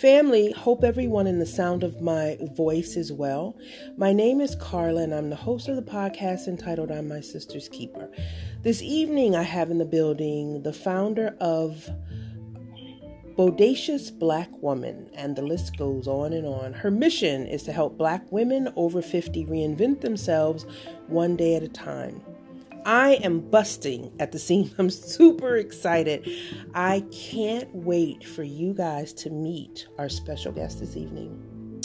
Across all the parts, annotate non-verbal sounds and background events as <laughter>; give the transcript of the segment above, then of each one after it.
Family, hope everyone in the sound of my voice is well. My name is Carla, and I'm the host of the podcast entitled I'm My Sister's Keeper. This evening, I have in the building the founder of Bodacious Black Woman, and the list goes on and on. Her mission is to help black women over 50 reinvent themselves one day at a time. I am busting at the seam. <laughs> I'm super excited. I can't wait for you guys to meet our special guest this evening.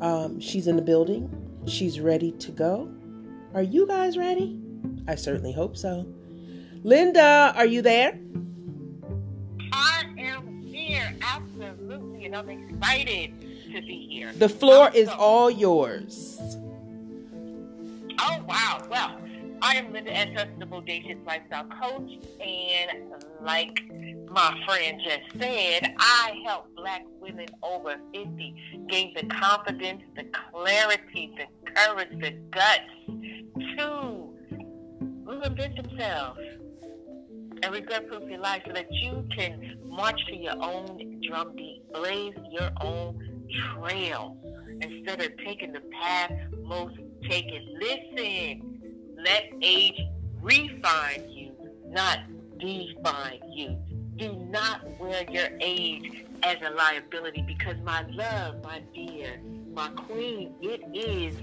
Um, she's in the building, she's ready to go. Are you guys ready? I certainly hope so. Linda, are you there? I am here, absolutely, and I'm excited to be here. The floor is all yours. Oh, wow. Well, I am Linda S. Hudson, Bodacious Lifestyle Coach, and like my friend just said, I help black women over 50 gain the confidence, the clarity, the courage, the guts to reinvent themselves and regret-proof your life so that you can march to your own drumbeat, blaze your own trail instead of taking the path most taken. Listen let age refine you, not define you. Do not wear your age as a liability because my love, my dear, my queen, it is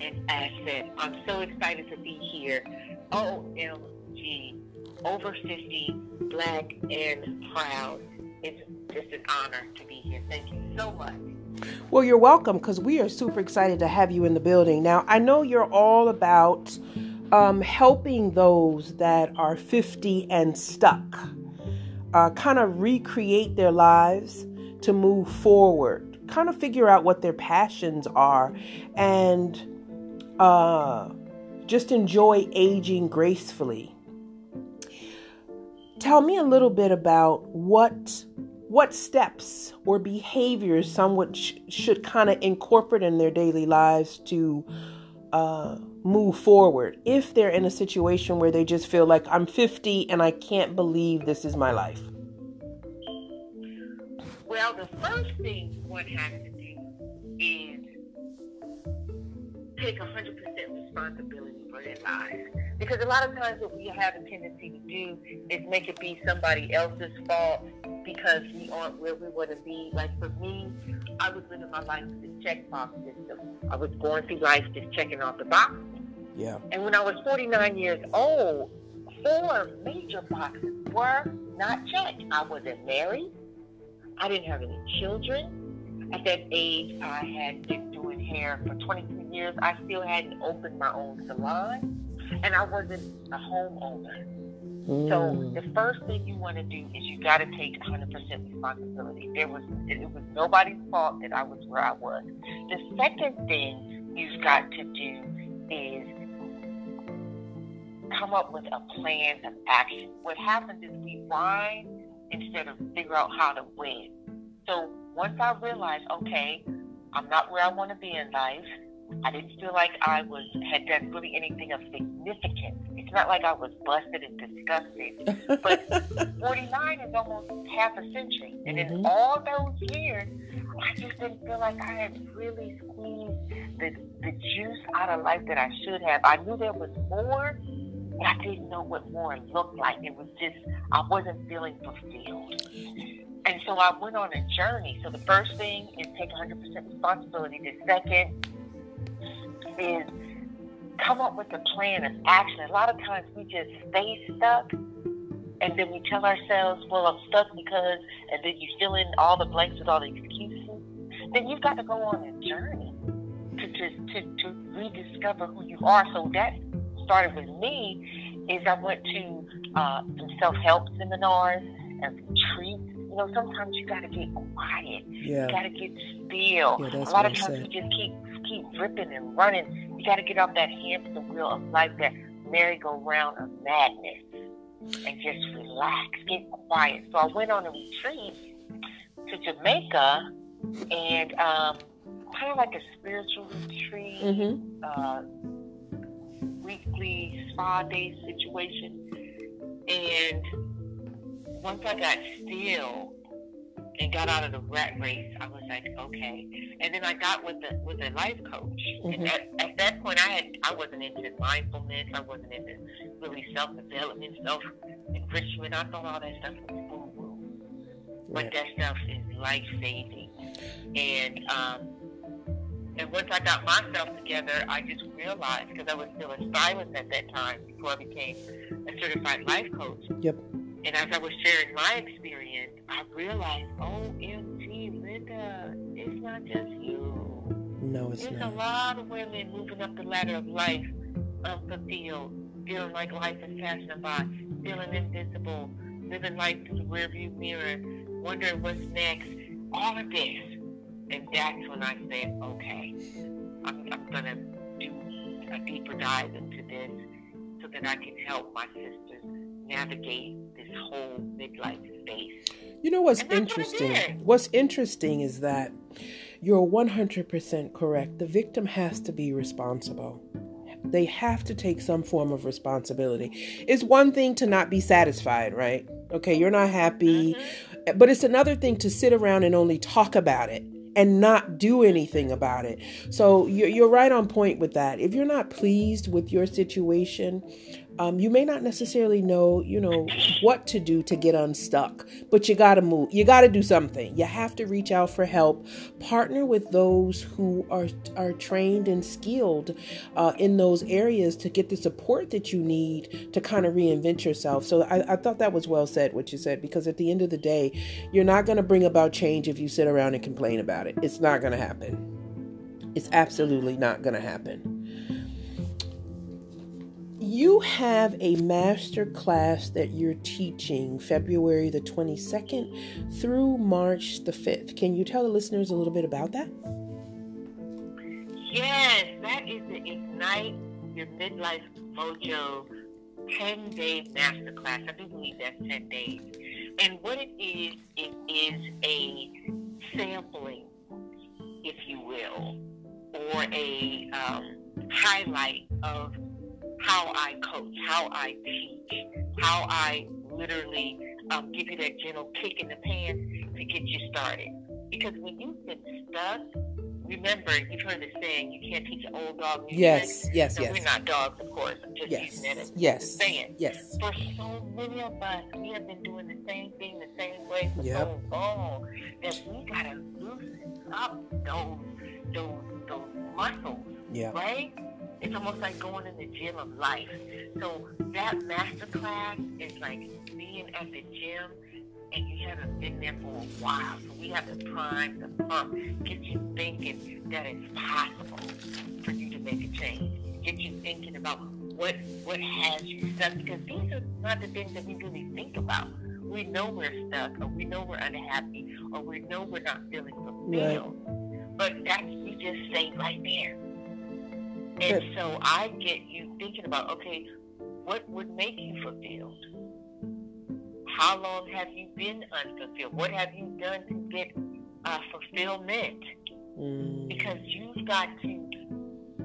an asset. I'm so excited to be here. OMG, over 50, black and proud. It's just an honor to be here. Thank you so much. Well, you're welcome because we are super excited to have you in the building. Now, I know you're all about um, helping those that are 50 and stuck uh, kind of recreate their lives to move forward, kind of figure out what their passions are, and uh, just enjoy aging gracefully. Tell me a little bit about what what steps or behaviors someone sh- should kind of incorporate in their daily lives to uh, move forward if they're in a situation where they just feel like I'm 50 and I can't believe this is my life? Well, the first thing one has to do is take 100% responsibility for their lives. Because a lot of times what we have a tendency to do is make it be somebody else's fault because we aren't where we want to be. Like for me, I was living my life with the checkbox system. I was going through life just checking off the box. Yeah. And when I was 49 years old, four major boxes were not checked. I wasn't married. I didn't have any children. At that age, I had been doing hair for 22 years. I still hadn't opened my own salon, and I wasn't a homeowner. Mm. So the first thing you want to do is you got to take 100% responsibility. There was it was nobody's fault that I was where I was. The second thing you've got to do is come up with a plan of action. What happens is we whine instead of figure out how to win. So once I realized, okay, I'm not where I want to be in life. I didn't feel like I was had done really anything of significance. It's not like I was busted and disgusted, but <laughs> 49 is almost half a century, and in mm-hmm. all those years, I just didn't feel like I had really squeezed the the juice out of life that I should have. I knew there was more, but I didn't know what more looked like. It was just, I wasn't feeling fulfilled. And so I went on a journey. So the first thing is take 100% responsibility. The second is come up with a plan of action. A lot of times we just stay stuck and then we tell ourselves, well, I'm stuck because, and then you fill in all the blanks with all the excuses. Then you've got to go on a journey to, to, to, to rediscover who you are. So that started with me is I went to uh, some self help seminars and retreats. You know, sometimes you got to get quiet. Yeah. You got to get still. Yeah, a lot of times you just keep keep ripping and running. You got to get off that hamster wheel of life, that merry-go-round of madness, and just relax, get quiet. So I went on a retreat to Jamaica, and um, kind of like a spiritual retreat. Mm-hmm. Uh, weekly spa day situation. And once I got still, and got out of the rat race, I was like, okay. And then I got with the with a life coach. Mhm. And at, at that point, I had I wasn't into mindfulness. I wasn't into really self development, self enrichment. I thought all that stuff was woo woo. But that stuff is life saving. And um, and once I got myself together, I just realized because I was still a stylist at that time before I became a certified life coach. Yep. And as I was sharing my experience, I realized, OMG, Linda, it's not just you. No, it's There's a lot of women moving up the ladder of life unfulfilled, feeling like life is passing by, feeling invisible, living life through the rearview mirror, wondering what's next, all of this. And that's when I said, okay, I'm, I'm going to do a deeper dive into this so that I can help my sisters navigate whole midlife space. You know what's that's what interesting? What's interesting is that you're 100% correct. The victim has to be responsible. They have to take some form of responsibility. It's one thing to not be satisfied, right? Okay, you're not happy. Mm-hmm. But it's another thing to sit around and only talk about it and not do anything about it. So you're right on point with that. If you're not pleased with your situation, um, you may not necessarily know, you know, what to do to get unstuck, but you got to move. You got to do something. You have to reach out for help. Partner with those who are are trained and skilled uh, in those areas to get the support that you need to kind of reinvent yourself. So I, I thought that was well said what you said because at the end of the day, you're not going to bring about change if you sit around and complain about it. It's not going to happen. It's absolutely not going to happen. You have a master class that you're teaching February the 22nd through March the 5th. Can you tell the listeners a little bit about that? Yes, that is the Ignite Your Midlife Mojo 10 day masterclass. I do believe that's 10 days. And what it is, it is a sampling, if you will, or a um, highlight of how I coach, how I teach, how I literally um, give you that gentle kick in the pants to get you started. Because when you've been stuck, remember, you've heard the saying, you can't teach an old dog new Yes, yes, tricks. No, yes. we're not dogs, of course. I'm just Yes, using that as yes, a saying. yes. For so many of us, we have been doing the same thing the same way for Yep. so long that we gotta loosen up those those those muscles Yeah. right? It's almost like going in the gym of life. So that master class is like being at the gym and you haven't been there for a while. So we have to prime the pump, get you thinking that it's possible for you to make a change. Get you thinking about what what has you stuck because these are not the things that we really think about. We know we're stuck or we know we're unhappy or we know we're not feeling fulfilled. But that's we just say right there. And so I get you thinking about, okay, what would make you fulfilled? How long have you been unfulfilled? What have you done to get uh, fulfillment? Mm, Because you've got to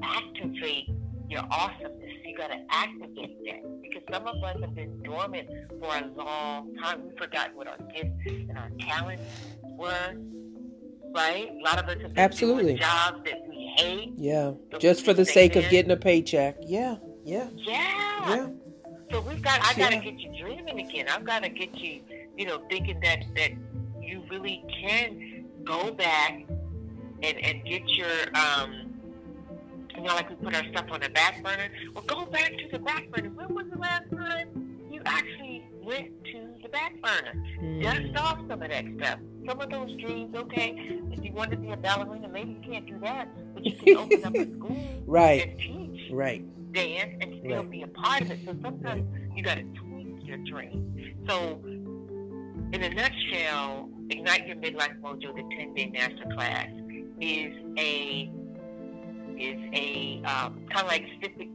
activate your awesomeness. You got to activate that. Because some of us have been dormant for a long time. We've forgotten what our gifts and our talents were. Right? A lot of us have been Absolutely. doing jobs that hate. yeah. Just for the sake of getting a paycheck. Yeah. Yeah. Yeah. Yeah. So we've got. I got to Yeah. get you dreaming again. I've got to get you, you know, thinking that that you really can go back and and get your, um, you know, like we put our stuff on the back burner. Well, go back to the back burner. When was the last time actually went to the back burner? Mm, Dust off some of that stuff. Some of those dreams, okay. If you want to be a ballerina, maybe you can't do that, but you can open up a <laughs> school Right. and teach Right. dance and still Right. be a part of it. So sometimes you got to tweak your dream. So, in a nutshell, Ignite Your Midlife Mojo, the 10 day masterclass, is a is a um, kind of like sticking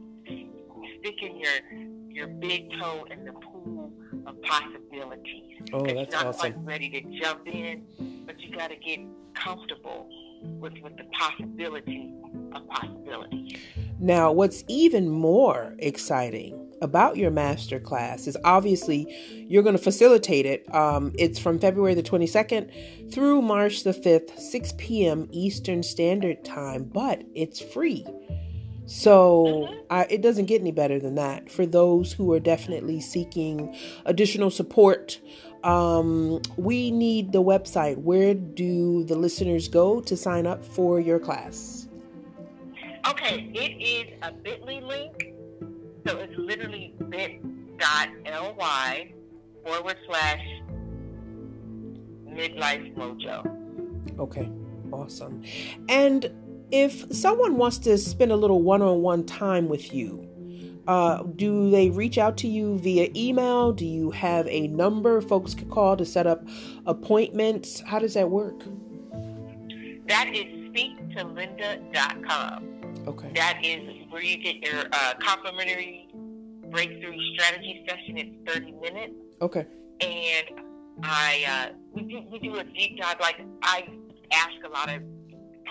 sticking your your big toe in the pool of possibilities. Oh, that's It's not awesome. quite ready to jump in, but you got to get comfortable with with the possibility of possibilities. Now, what's even more exciting about your master class is obviously you're going to facilitate it. Um, it's from February the 22nd through March the 5th, 6 p.m. Eastern Standard Time, but it's free. So Mhm. I, it doesn't get any better than that for those who are definitely seeking additional support. Um, we need the website. Where do the listeners go to sign up for your class? Okay, it is a bit.ly link. So it's literally bit.ly forward slash midlife mojo. Okay, awesome. And if someone wants to spend a little one on one time with you, uh, do they reach out to you via email? Do you have a number folks could call to set up appointments? How does that work? That is speaktolinda.com. Okay. That is where you get your uh, complimentary breakthrough strategy session. It's 30 minutes. Okay. and I uh, we do we do a deep dive. Like I ask a lot of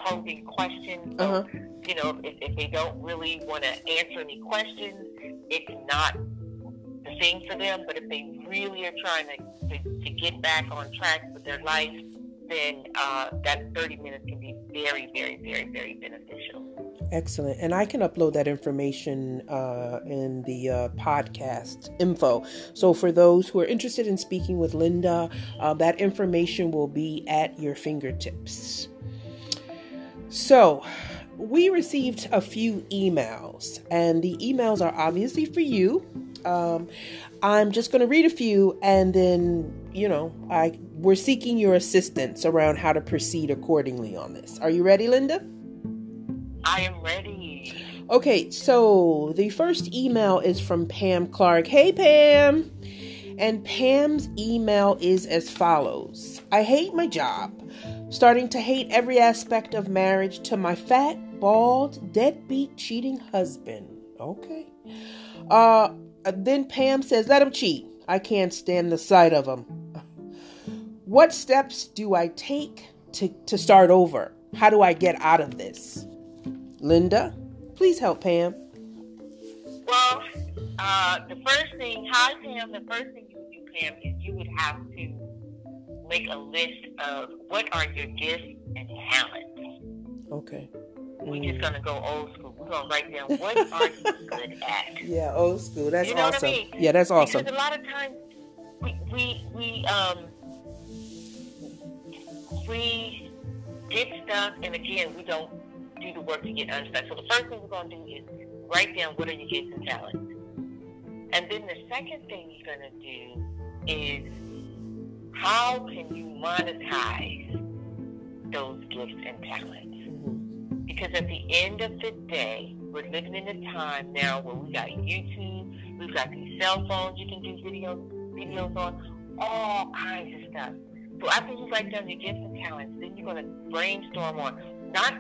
probing questions. So, Uh-huh. You know, if, if they don't really want to answer any questions, it's not the thing for them. But if they really are trying to to, to get back on track with their life, then uh, that 30 minutes can be very, very, very, very beneficial. Excellent. And I can upload that information uh, in the uh, podcast info. So for those who are interested in speaking with Linda, uh, that information will be at your fingertips. So we received a few emails, and the emails are obviously for you. Um, I'm just going to read a few, and then you know, I we're seeking your assistance around how to proceed accordingly on this. Are you ready, Linda? I am ready. Okay, so the first email is from Pam Clark. Hey, Pam. And Pam's email is as follows I hate my job, starting to hate every aspect of marriage to my fat, bald, deadbeat, cheating husband. Okay. Uh, then Pam says, Let him cheat. I can't stand the sight of him. What steps do I take to, to start over? How do I get out of this? Linda, please help Pam. Well, uh, the first thing, hi Pam, the first thing you would do, Pam, is you would have to make a list of what are your gifts and talents. Okay. We're just gonna go old school. We're gonna write down what <laughs> are you good at. Yeah, old school. That's You know what I awesome. mean? Yeah, that's awesome. Because a lot of times we we we um we get stuff, and again we don't do the work to get unstuck. So the first thing we're gonna do is write down what are your gifts and talents, and then the second thing you're gonna do is how can you monetize those gifts and talents? Mhm. Because at the end of the day, we're living in a time now where we got YouTube, we've got these cell phones you can do videos videos on, all kinds of stuff. So after you write down your gifts and talents, then you're gonna brainstorm on not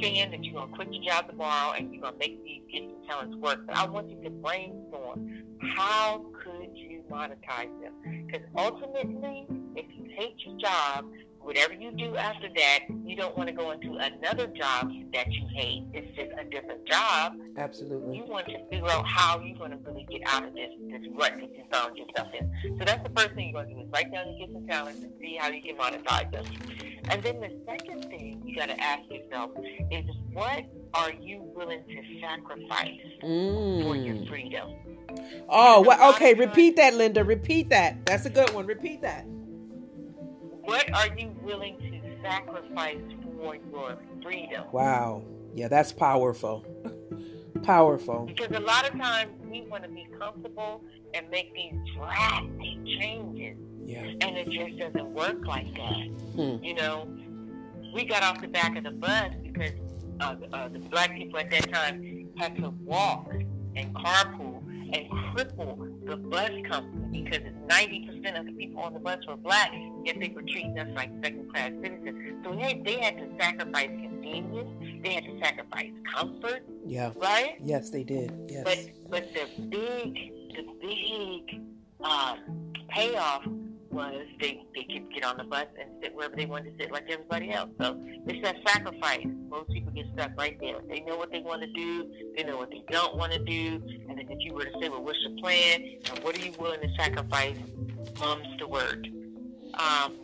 that you're gonna quit your job tomorrow and you're gonna make these gifts and talents work, but I want you to brainstorm how could you monetize them? Because ultimately, if you hate your job, whatever you do after that, you don't want to go into another job that you hate. It's just a different job. Absolutely. You want to figure out how you're going to really get out of this this rut that you found yourself in. So that's the first thing you're going to do is write down your gifts and talents and see how you can monetize them. And then the second thing you got to ask yourself is what are you willing to sacrifice for your Mm. freedom? Oh, well, okay. Repeat that, Linda. Repeat that. That's a good one. Repeat that. What are you willing to sacrifice for your freedom? Wow. Yeah, that's powerful. <laughs> Powerful. Because a lot of times we want to be comfortable and make these drastic changes, Yeah. and it just doesn't work like that. Hmm. You know, we got off the back of the bus because uh, uh, the black people at that time had to walk and carpool and cripple the bus company because 90% of the people on the bus were black, yet they were treating us like second-class citizens. So they, they had to sacrifice convenience, they had to sacrifice comfort, Yeah. right? Yes, they did. Yes. But but the big the big um, payoff was they, they could get on the bus and sit wherever they wanted to sit like everybody else. So it's that sacrifice. Most people get stuck right there. They know what they want to do, they know what they don't want to do, and then if you were to say, well, what's your plan, and what are you willing to sacrifice, mum's the word. Um,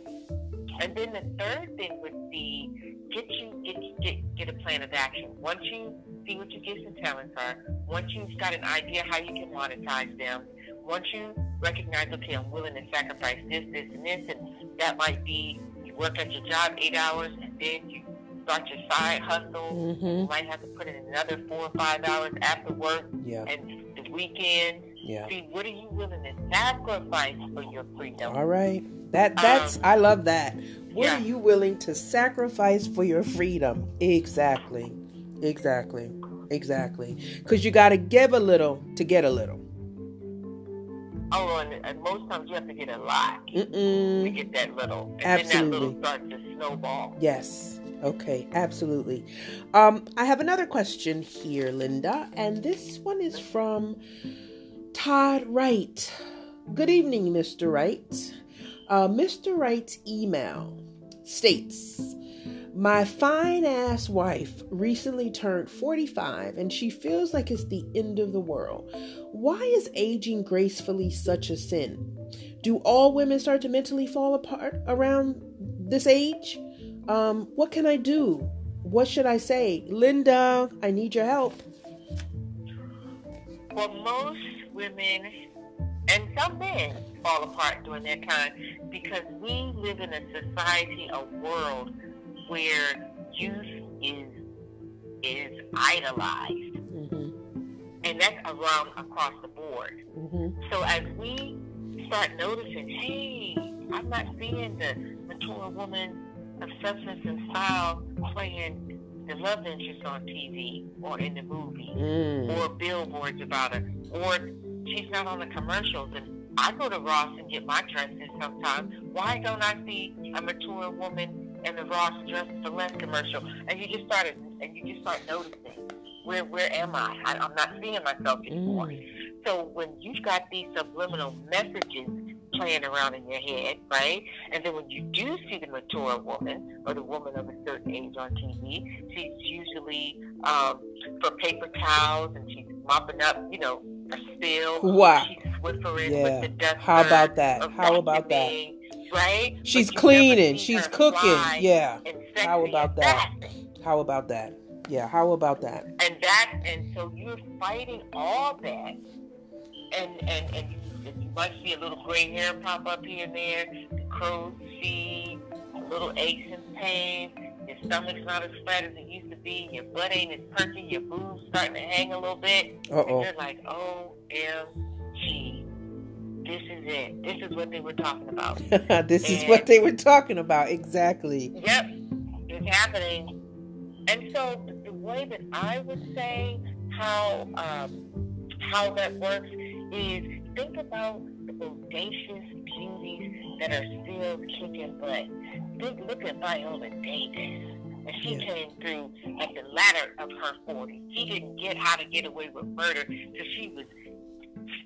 and then the third thing would be get you get get get a plan of action. Once you see what your gifts and talents are, once you've got an idea how you can monetize them, once you recognize, okay, I'm willing to sacrifice this, this, and this, and that might be you work at your job eight hours, and then you start your side hustle. Mm-hmm. You might have to put in another four or five hours after work Yeah. and the weekend. Yeah. See, what are you willing to sacrifice for your freedom? All right. That that's Um, I love that. What yeah. are you willing to sacrifice for your freedom? Exactly. Exactly. Exactly. Cuz you got to give a little to get a little. Oh, and, and most times you have to get a lot to Mm-mm. get that little, and then Absolutely. that little starts to snowball. Yes. Okay, absolutely. Um, I have another question here, Linda, and this one is from Todd Wright. Good evening, Mr. Wright. Uh, Mr. Wright's email states My fine ass wife recently turned 45 and she feels like it's the end of the world. Why is aging gracefully such a sin? Do all women start to mentally fall apart around this age? Um, what can I do? What should I say? Linda, I need your help. Well, most women and some men fall apart during that time because we live in a society, a world where youth is is idolized, hmm and that's around across the board. hmm So as we start noticing, hey, I'm not seeing the mature woman of substance and style playing the love interest on TV or in the movie Mm. or billboards about her, or she's not on the commercials. And I go to Ross and get my dresses sometimes. Why don't I see a mature woman in the Ross Dress for Less commercial? And you just started, and you just start noticing, where where am I? I I'm not seeing myself anymore. Mm. So when you've got these subliminal messages playing around in your head, right? And then when you do see the mature woman or the woman of a certain age on TV, she's usually um, for paper towels and she's mopping up, you know, a spill. Wow. She's swiffering Yeah. with the duster. How about that? How about that? Right? She's cleaning. She's cooking. Yeah. How about that? How about that? Yeah. How about that? and that and so you're fighting all that and and and you, you might see a little gray hair pop up here and there the crow's feet a little aches and pains your stomach's not as flat as it used to be your butt ain't as perky your boobs starting to hang a little bit Uh and oh. you're like omg this is it this is what they were talking about <laughs> this is what they were talking about. Exactly. Yep, it's happening. And so the way that I would say how um, how that works is think about the bodacious beauties that are still kicking butt. Think, look at Viola Davis. And she Yeah. came through at the latter of her 40s. She didn't get how to get away with murder because she was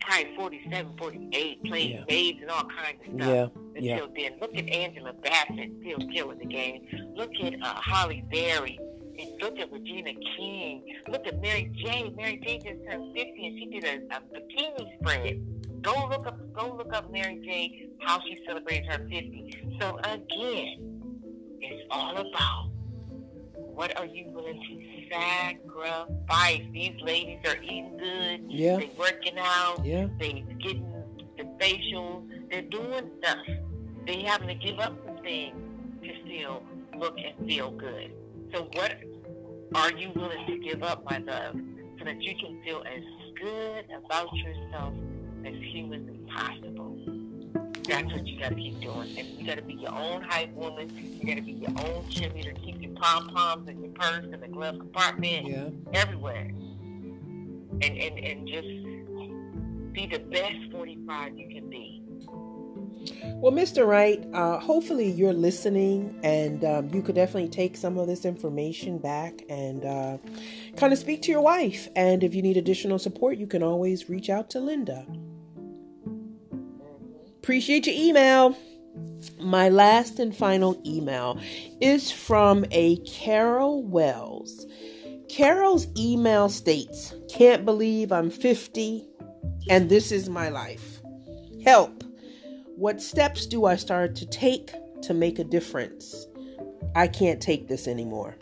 probably 47, 48, playing Yeah. maids and all kinds of stuff Yeah. until then. Look at Angela Bassett still killing the game. Look at uh, Halle Berry. And look at Regina King. Look at Mary J. Mary J. just turned 50 and she did a, a bikini spread. Go look up go look up Mary J. how she celebrated her 50. So again, it's all about what are you willing to sacrifice? These ladies are eating good. Yeah. They working out Yeah. they getting the facials, they're doing stuff. They having to give up some things to still look and feel good. So what are you willing to give up, my love, so that you can feel as good about yourself as humanly possible? That's what you gotta keep doing. And you gotta be your own hype woman. You gotta be your own cheerleader. Keep your pom poms in your purse, in the glove compartment, Yeah. everywhere. And and and just be the best 45 you can be. Well, Mr. Wright, uh, hopefully you're listening and um, you could definitely take some of this information back and uh, kind of speak to your wife. And if you need additional support, you can always reach out to Linda. Appreciate your email. My last and final email is from a Carol Wells. Carol's email states, Can't believe I'm 50 and this is my life. Help. What steps do I start to take to make a difference? I can't take this anymore.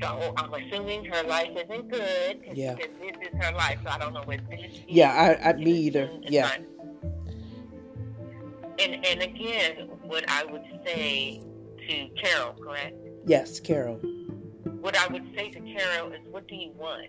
So I'm assuming her life isn't good. Yeah. This is her life, so I don't know what this is. Yeah, I, I me either. Yeah. Not. And and again, what I would say to Carol, correct? Yes, Carol. What I would say to Carol is, what do you want?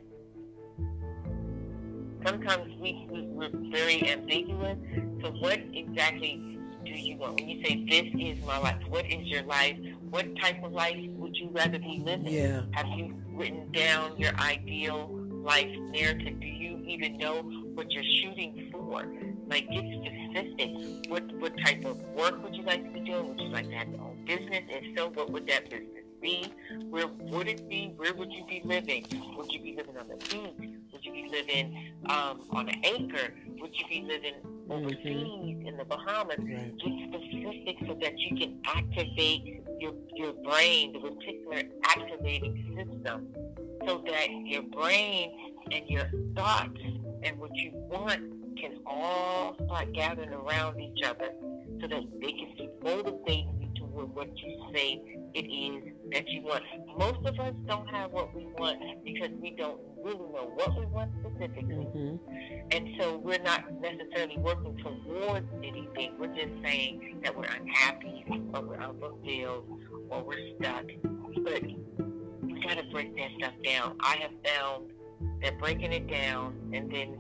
Sometimes we, we we're very ambiguous. So what exactly do you want? When you say this is my life, what is your life? What type of life would you rather be living? Yeah. Have you written down your ideal life narrative? Do you even know what you're shooting for? Like, get specific. What what type of work would you like to be doing? Would you like to have your own business? If so, what would that business be? Where would it be? Where would you be living? Would you be living on the beach? Would you be living um, on an acre? Would you be living overseas mm-hmm. in the Bahamas? Right. Get specific so that you can activate your your brain, the reticular activating system, so that your brain and your thoughts and what you want can all start gathering around each other so that they can be motivating you toward what you say it is that you want. Most of us don't have what we want because we don't really know what we want specifically. Mm-hmm. And so we're not necessarily working towards anything. We're just saying that we're unhappy or we're unfulfilled or we're stuck. But we got to break that stuff down. I have found that breaking it down and then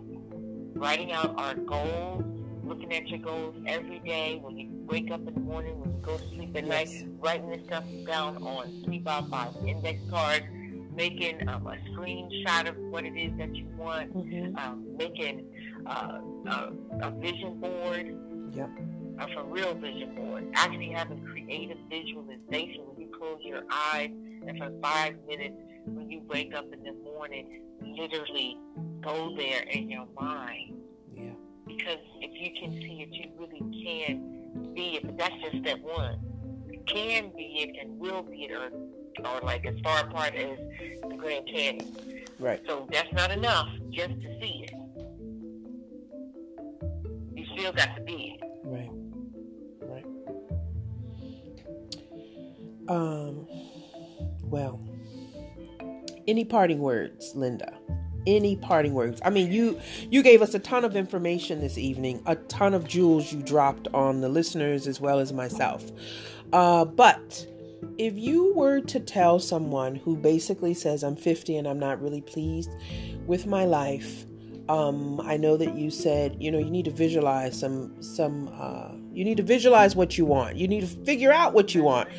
writing out our goals, looking at your goals every day when you wake up in the morning, when you go to sleep at yes. night, writing this stuff down on three by five index cards, making um, a screenshot of what it is that you want, mm-hmm. um, making uh, a, a, vision board. Yep. Uh, for real vision board. Actually having creative visualization when you close your eyes and for five minutes when you wake up in the morning, literally go there in your mind. Because if you can see it, you really can be it. But that's just step one. You can be it and will be it, or, or like as far apart as the Grand Canyon. Right. So that's not enough just to see it. You still got to be it. Right. Right. Um. Well. Any parting words, Linda? Any parting words. I mean you you gave us a ton of information this evening a ton of jewels you dropped on the listeners as well as myself. Uh, but if you were to tell someone who basically says i'm 50 and i'm not really pleased with my life um, i know that you said you know you need to visualize some some uh, you need to visualize what you want. You need to figure out what you want.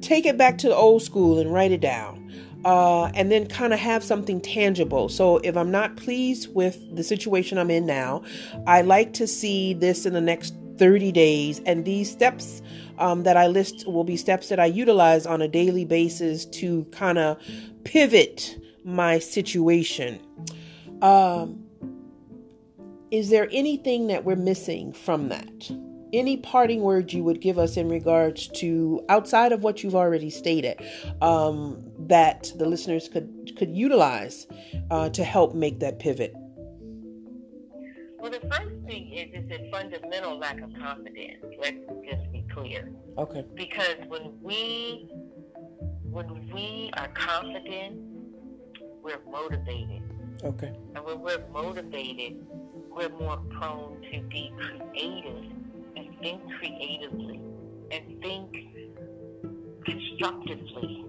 Take it back to the old school and write it down uh, and then kind of have something tangible. So if I'm not pleased with the situation I'm in now, I like to see this in the next 30 days. And these steps um, that I list will be steps that I utilize on a daily basis to kind of pivot my situation. Um, is there anything that we're missing from that? any parting words you would give us in regards to outside of what you've already stated um, that the listeners could could utilize uh, to help make that pivot. Well the first thing is it's a fundamental lack of confidence. Let's just be clear. Okay. Because when we when we are confident we're motivated. Okay. And when we're motivated we're more prone to be creative and think creatively and think constructively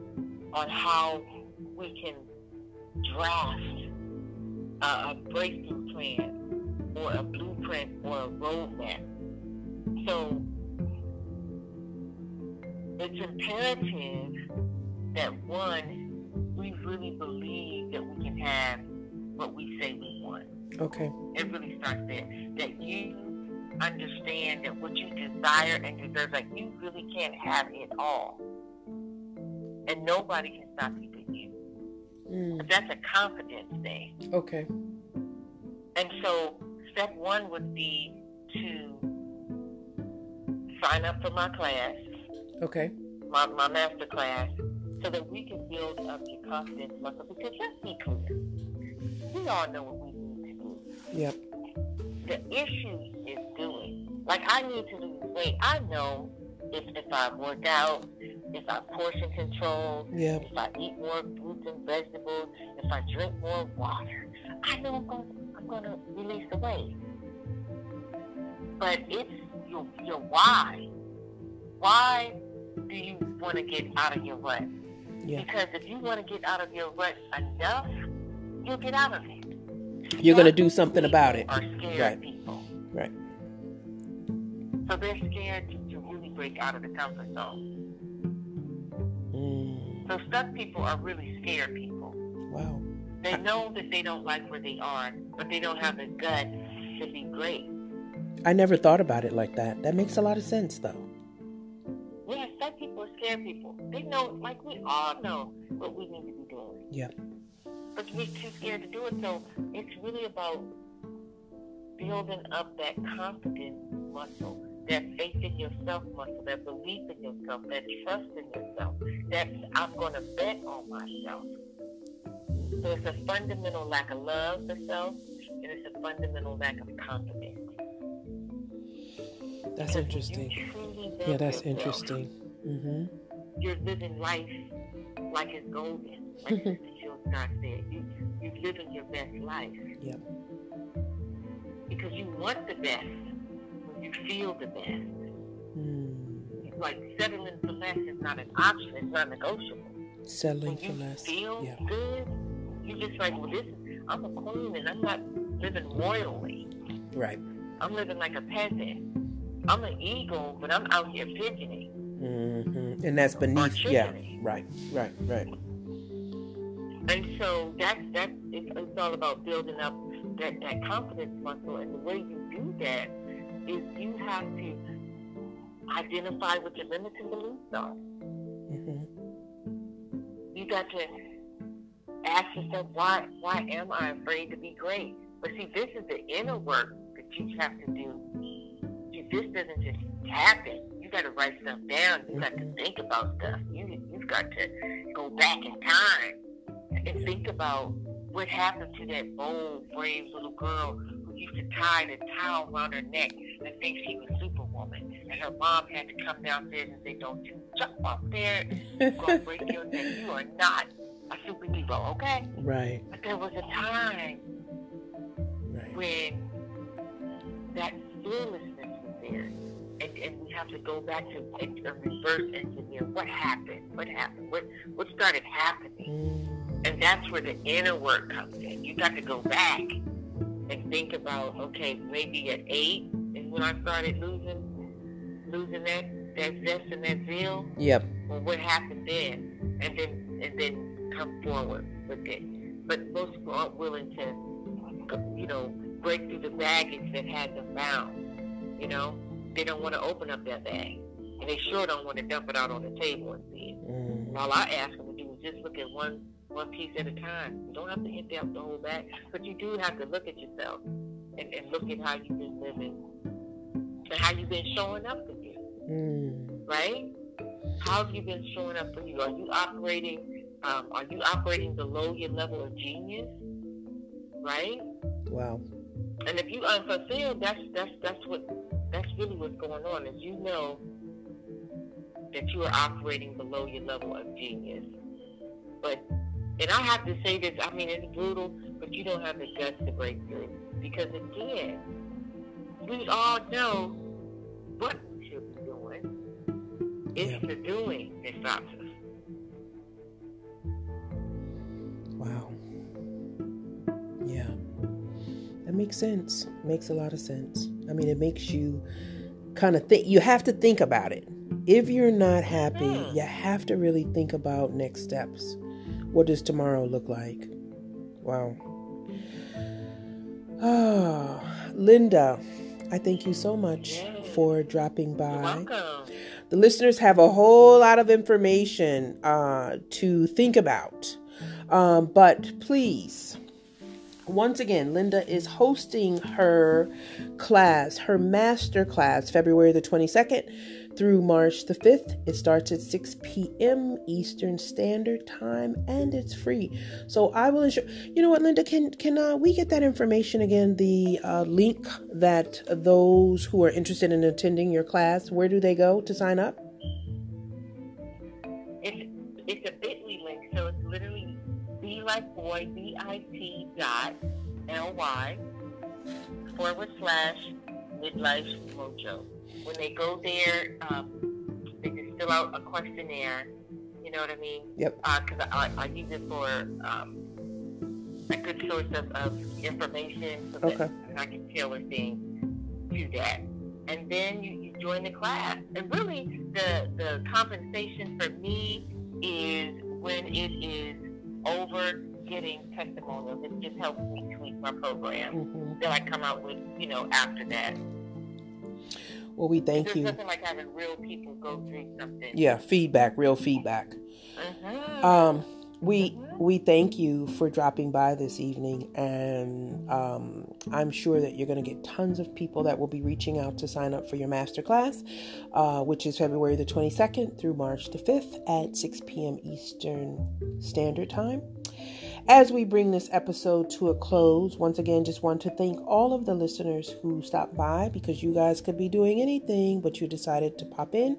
on how we can draft a, a breakthrough plan or a blueprint or a roadmap. So it's imperative that one, we really believe that we can have what we say we want. Okay. It really starts there. That you understand that what you desire and deserve, like you really can't have it all. And nobody can stop you but you. Mm. That's a confidence thing. Okay. And so step one would be to sign up for my class, Okay. my, my master class, so that we can build up your confidence muscle. Because let's be clear, we all know what we need to do. Yep. The issue is doing. Like I need to lose weight. I know if if I work out, if I portion control, Yep. if I eat more fruits and vegetables, if I drink more water, I know I'm going I'm going to release the weight. But it's your your why. Why do you want to get out of your rut? Yeah. Because if you want to get out of your rut enough, you'll get out of it. You're gonna do something about it. Are scared Right. people. Right. So they're scared to, to really break out of the comfort zone. So stuck people are really scared people. Wow. They know that they don't like where they are, but they don't have the guts to be great. I never thought about it like that. That makes a lot of sense, though. Yeah, stuck people are scared people. They know, like we all know, what we need to be doing. Yeah. But we're too scared to do it. So it's really about building up that confidence muscle, that faith in yourself muscle, that belief in yourself, that trust in yourself, that I'm going to bet on myself. So it's a fundamental lack of love for self, and it's a fundamental lack of confidence. That's Because interesting. Yeah, that's yourself, interesting. Mm-hmm. You're living life like it's golden, like <laughs> Sister Scott said. You, you're living your best life. Yep. because you want the best when you feel the best. Mm. Like settling for less is not an option; it's not negotiable. Settling When for you less. feel Yeah. good, you just like, well, this is I'm a queen and I'm not living royally. Right. I'm living like a peasant. I'm an eagle, but I'm out here pigeoning. Mm-hmm. And that's beneath. Yeah. Right. Right. Right. And so that's that's it's, it's all about building up that, that confidence muscle. And the way you do that is you have to identify what your limiting beliefs are. Mm-hmm. You got to ask yourself, why why am I afraid to be great? But see, this is the inner work that you have to do. See, this doesn't just happen. You got to write stuff down. You got to think about stuff. You you've got to go back in time and think about what happened to that bold, brave little girl who used to tie the towel around her neck and think she was Superwoman. And her mom had to come downstairs and say, "Don't you jump up there? You're gonna <laughs> break your neck. You are not a super superhero, okay?" Right. But there was a time Right. when that fearlessness was there. And, and we have to go back to reverse engineer what happened, what happened, what what started happening, Mm. and that's where the inner work comes in. You got to go back and think about, okay, maybe at eight is when I started losing losing that that zest and that zeal. Yep. Well, what happened then, and then and then come forward with it. But most people aren't willing to, you know, break through the baggage that had them bound. You know, they don't want to open up that bag, and they sure don't want to dump it out on the table and see it. Mm. All I ask them to do is just look at one one piece at a time. You don't have to empty out the whole bag, but you do have to look at yourself and, and look at how you've been living and how you've been showing up Mm. right? How have you been showing up for you? Are you operating? Um, are you operating below your level of genius? Right? Wow. And if you unfulfilled, that's that's that's what that's really what's going on. Is you know that you are operating below your level of genius. But and I have to say this. I mean, it's brutal, but you don't have the guts to break through because again, we all know what It's the doing that stops us. Wow. Yeah. That makes sense. Makes a lot of sense. I mean, it makes you kind of think, you have to think about it. If you're not happy, Hmm. you have to really think about next steps. What does tomorrow look like? Wow. Ah, Linda, I thank you so much for dropping You're by. welcome. The listeners have a whole lot of information uh, to think about. Um, but please, once again, Linda is hosting her class, her master class, February the 22nd through March the 5th. It starts at 6 p.m. Eastern Standard Time and it's free. So I will ensure, you know what, Linda, can, can uh, we get that information again? The uh, link that those who are interested in attending your class, where do they go to sign up? It's, it's a bit.ly link, so it's literally be like boy, B-I-T dot L-Y forward slash midlife mojo. When they go there, um, they just fill out a questionnaire. You know what I mean? Yep. Because uh, I, I use it for um, a good source of, of information so okay. that I can tailor things to that. And then you, you join the class. And really, the, the compensation for me is when it is over getting testimonials. It just helps me tweak my program Mm-hmm. that I come out with, you know, after that. Well, we thank There's you. nothing like having real people go through something. Yeah, feedback, real feedback. Mhm. Um, we we thank you for dropping by this evening, and um, I'm sure that you're going to get tons of people that will be reaching out to sign up for your masterclass, uh, which is February the 22nd through March the 5th at 6 p.m. Eastern Standard Time. As we bring this episode to a close, once again, just want to thank all of the listeners who stopped by because you guys could be doing anything, but you decided to pop in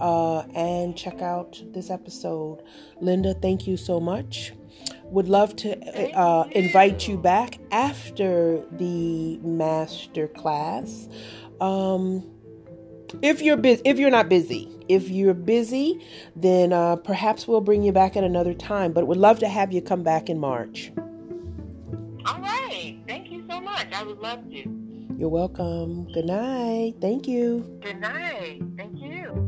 uh, and check out this episode. Linda, thank you so much. Would love to uh, invite you back after the master class. Um, if you're busy, if you're not busy, if you're busy, then uh, perhaps we'll bring you back at another time. But would love to have you come back in March. All right. Thank you so much. I would love to. You're welcome. Good night. Thank you. Good night. Thank you.